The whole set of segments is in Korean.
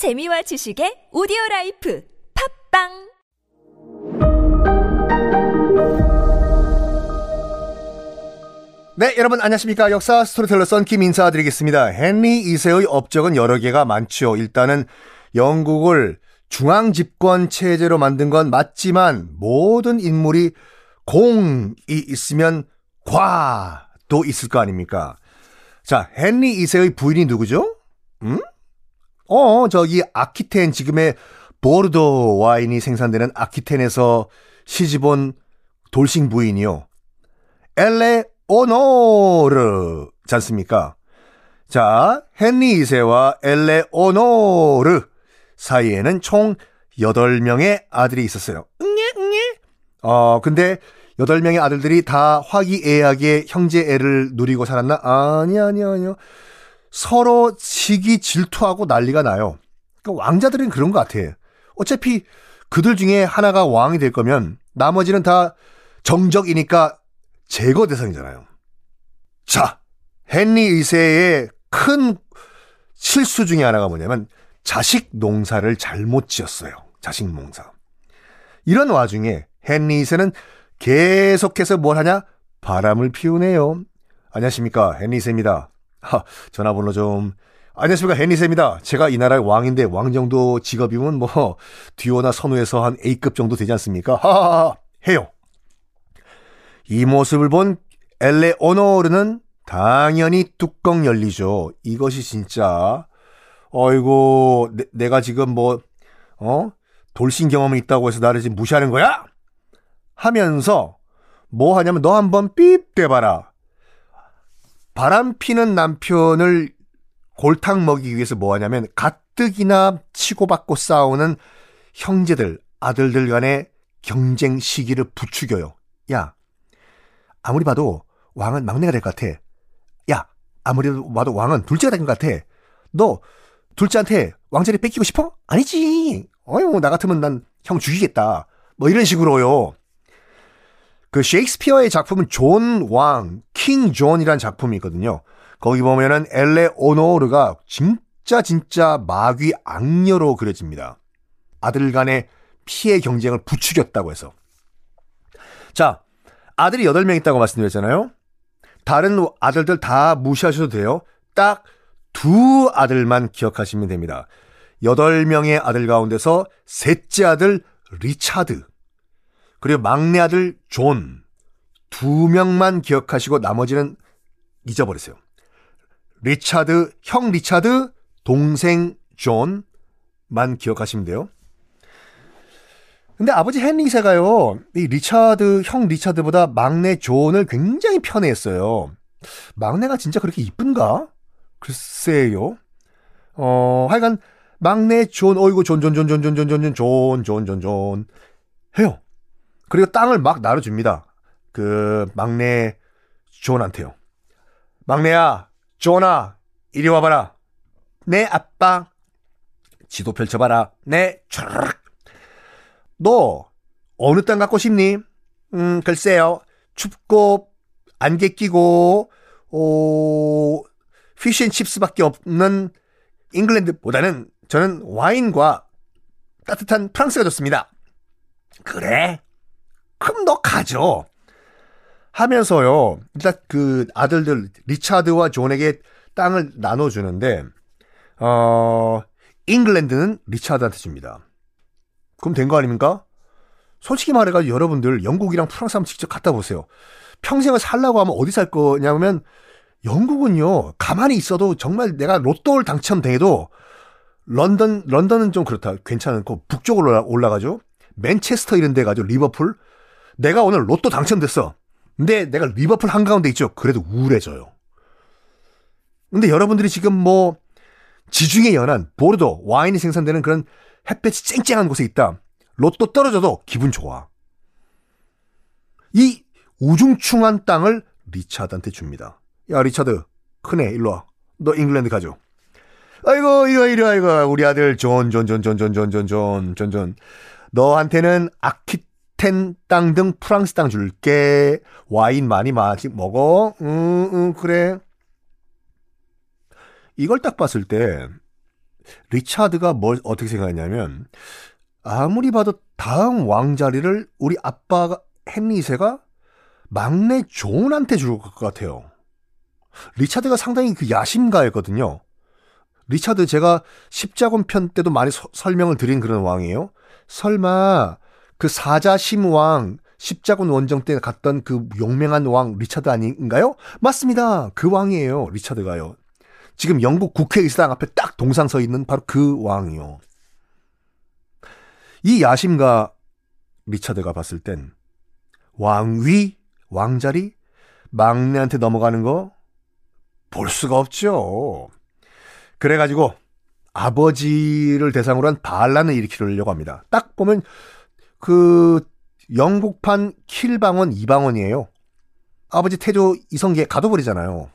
재미와 지식의 오디오 라이프 팟빵 네, 여러분 안녕하십니까. 역사 스토리텔러 썬킴 인사드리겠습니다. 헨리 2세의 업적은 여러 개가 많죠. 일단은 영국을 중앙 집권 체제로 만든 건 맞지만 모든 인물이 공이 있으면 과도 있을 거 아닙니까? 자, 헨리 2세의 부인이 누구죠? 음? 어, 저기 아키텐 지금의 보르도 와인이 생산되는 아키텐에서 시집온 돌싱 부인이요. 엘레 오노르 잖습니까? 자, 헨리 2세와 엘레 오노르 사이에는 총 8명의 아들이 있었어요. 어, 근데 8명의 아들들이 다 화기애애하게 형제애를 누리고 살았나? 아니, 아니, 아니요. 서로 시기 질투하고 난리가 나요. 그러니까 왕자들은 그런 것 같아. 어차피 그들 중에 하나가 왕이 될 거면 나머지는 다 정적이니까 제거 대상이잖아요. 자, 헨리 2세의 큰 실수 중에 하나가 뭐냐면 자식 농사를 잘못 지었어요. 자식 농사. 이런 와중에 헨리 2세는 계속해서 뭘 하냐? 바람을 피우네요. 안녕하십니까. 헨리 2세입니다. 하, 전화번호 좀. 안녕하십니까. 헨리 2세입니다. 제가 이 나라의 왕인데 왕 정도 직업이면 뭐 듀오나 선우에서 한 A급 정도 되지 않습니까? 하하하. 해요. 이 모습을 본 엘레 오노르는 당연히 뚜껑 열리죠. 이것이 진짜 어이고 내, 가 지금 뭐 어? 돌싱 경험이 있다고 해서 나를 지금 무시하는 거야? 하면서 뭐 하냐면 너 한번 삐 대봐라. 바람 피는 남편을 골탕 먹이기 위해서 뭐 하냐면 가뜩이나 치고받고 싸우는 형제들, 아들들 간의 경쟁 시기를 부추겨요. 야, 아무리 봐도 왕은 막내가 될 것 같아. 야, 아무리 봐도 왕은 둘째가 될 것 같아. 너 둘째한테 왕자리 뺏기고 싶어? 아니지. 어휴, 나 같으면 난 형 죽이겠다. 뭐 이런 식으로요. 그 셰익스피어의 작품은 존 왕, King John이라는 작품이 있거든요. 거기 보면은 엘레오노르가 진짜 진짜 마귀 악녀로 그려집니다. 아들 간의 피의 경쟁을 부추겼다고 해서. 자, 아들이 8명 있다고 말씀드렸잖아요. 다른 아들들 다 무시하셔도 돼요. 딱 두 아들만 기억하시면 됩니다. 8명의 아들 가운데서 셋째 아들 리차드, 그리고 막내 아들 존, 두 명만 기억하시고 나머지는 잊어버리세요. 리차드, 형 리차드, 동생 존만 기억하시면 돼요. 근데 아버지 헨리 2세가요, 이 리차드, 형 리차드보다 막내 존을 굉장히 편애했어요. 막내가 진짜 그렇게 이쁜가? 글쎄요. 어, 하여간, 막내 존, 어이구, 존, 존, 존, 존, 존, 존, 존, 존, 존, 존, 존, 존, 해요. 그리고 땅을 막 나눠줍니다. 그, 막내 존한테요. 막내야, 존아, 이리 와봐라. 네, 아빠. 지도 펼쳐봐라. 네, 촤르륵. 너 어느 땅 갖고 싶니? 음, 글쎄요. 춥고 안개 끼고 어, 피쉬앤칩스밖에 없는 잉글랜드보다는 저는 와인과 따뜻한 프랑스가 좋습니다. 그래? 그럼 너 가죠. 하면서요. 일단 그 아들들 리차드와 존에게 땅을 나눠 주는데 어 잉글랜드는 리차드한테 줍니다. 그럼 된 거 아닙니까? 솔직히 말해가지고 여러분들 영국이랑 프랑스 한번 직접 갔다 보세요. 평생을 살라고 하면 어디 살 거냐면 영국은요 가만히 있어도 정말 내가 로또를 당첨돼도 런던 런던은 좀 그렇다 괜찮고 북쪽으로 올라가죠. 맨체스터 이런 데 가죠 리버풀. 내가 오늘 로또 당첨됐어. 근데 내가 리버풀 한가운데 있죠. 그래도 우울해져요. 근데 여러분들이 지금 뭐 지중해 연안 보르도 와인이 생산되는 그런 햇볕이 쨍쨍한 곳에 있다. 로또 떨어져도 기분 좋아. 이 우중충한 땅을 리차드한테 줍니다. 야, 리차드, 크네, 일로 와. 너 잉글랜드 가져. 아이고, 이거, 이리 와, 이거. 우리 아들, 존, 존, 존, 존, 존, 존, 존, 존, 존, 존. 너한테는 아키 텐땅등 프랑스 땅 줄게. 와인 많이 마시, 먹어. 응, 응, 그래. 이걸 딱 봤을 때, 리차드가 뭘 어떻게 생각했냐면 아무리 봐도 다음 왕자리를 우리 아빠가 헨리 2세가 막내 존한테 줄 것 같아요. 리차드가 상당히 그 야심가였거든요. 리차드 제가 십자군 편 때도 많이 서, 설명을 드린 그런 왕이에요. 설마 그 사자심왕 십자군 원정 때 갔던 그 용맹한 왕 리차드 아닌가요? 맞습니다. 그 왕이에요. 리차드가요. 지금 영국 국회의사당 앞에 딱 동상 서 있는 바로 그 왕이요. 이 야심가 리차드가 봤을 땐 왕위, 왕자리, 막내한테 넘어가는 거 볼 수가 없죠. 그래가지고 아버지를 대상으로 한 반란을 일으키려고 합니다. 딱 보면 그 영국판 킬방원 이방원이에요. 아버지 태조 이성계 가둬버리잖아요.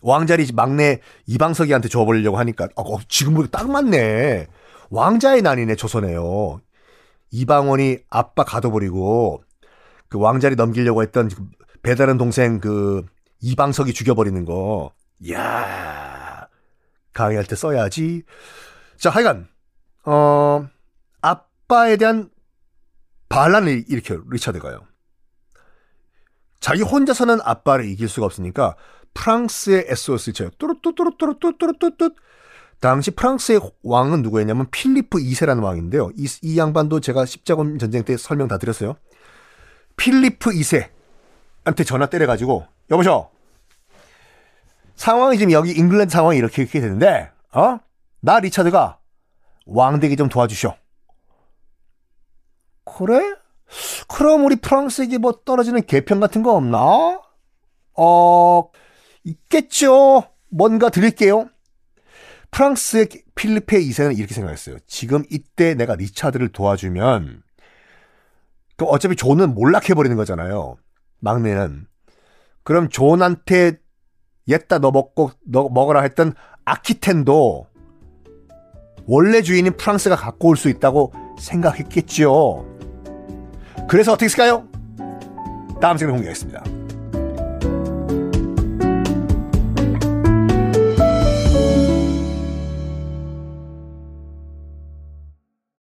왕자리 막내 이방석이한테 줘버리려고 하니까 어, 지금 보니까 딱 맞네. 왕자의 난이네 조선에요. 이방원이 아빠 가둬버리고 그 왕자리 넘기려고 했던 그 배다른 동생 그 이방석이 죽여버리는 거. 이야 강의할 때 써야지. 자 하여간 어 아빠에 대한 반란을 일으켜 리차드가요. 자기 혼자서는 아빠를 이길 수가 없으니까 프랑스의 SOS를 쳐요. 뚜루뚜뚜루뚜루뚜루뚜뚜 당시 프랑스의 왕은 누구였냐면 필리프 2세라는 왕인데요. 이, 이 양반도 제가 십자군 전쟁 때 설명 다 드렸어요. 필리프 2세한테 전화 때려가지고 여보셔 상황이 지금 여기 잉글랜드 상황이 이렇게 이렇게 되는데 어? 나 리차드가 왕 되기 좀 도와주셔. 그래? 그럼 우리 프랑스에게 뭐 떨어지는 개평 같은 거 없나? 어, 있겠죠. 뭔가 드릴게요. 프랑스의 필리프 2세는 이렇게 생각했어요. 지금 이때 내가 리차드를 도와주면, 그럼 어차피 존은 몰락해버리는 거잖아요. 막내는. 그럼 존한테 옛다 너 먹고, 너 먹어라 했던 아키텐도 원래 주인인 프랑스가 갖고 올 수 있다고 생각했겠지요. 그래서 어떻게 했을까요? 다음 시간에 공개하겠습니다.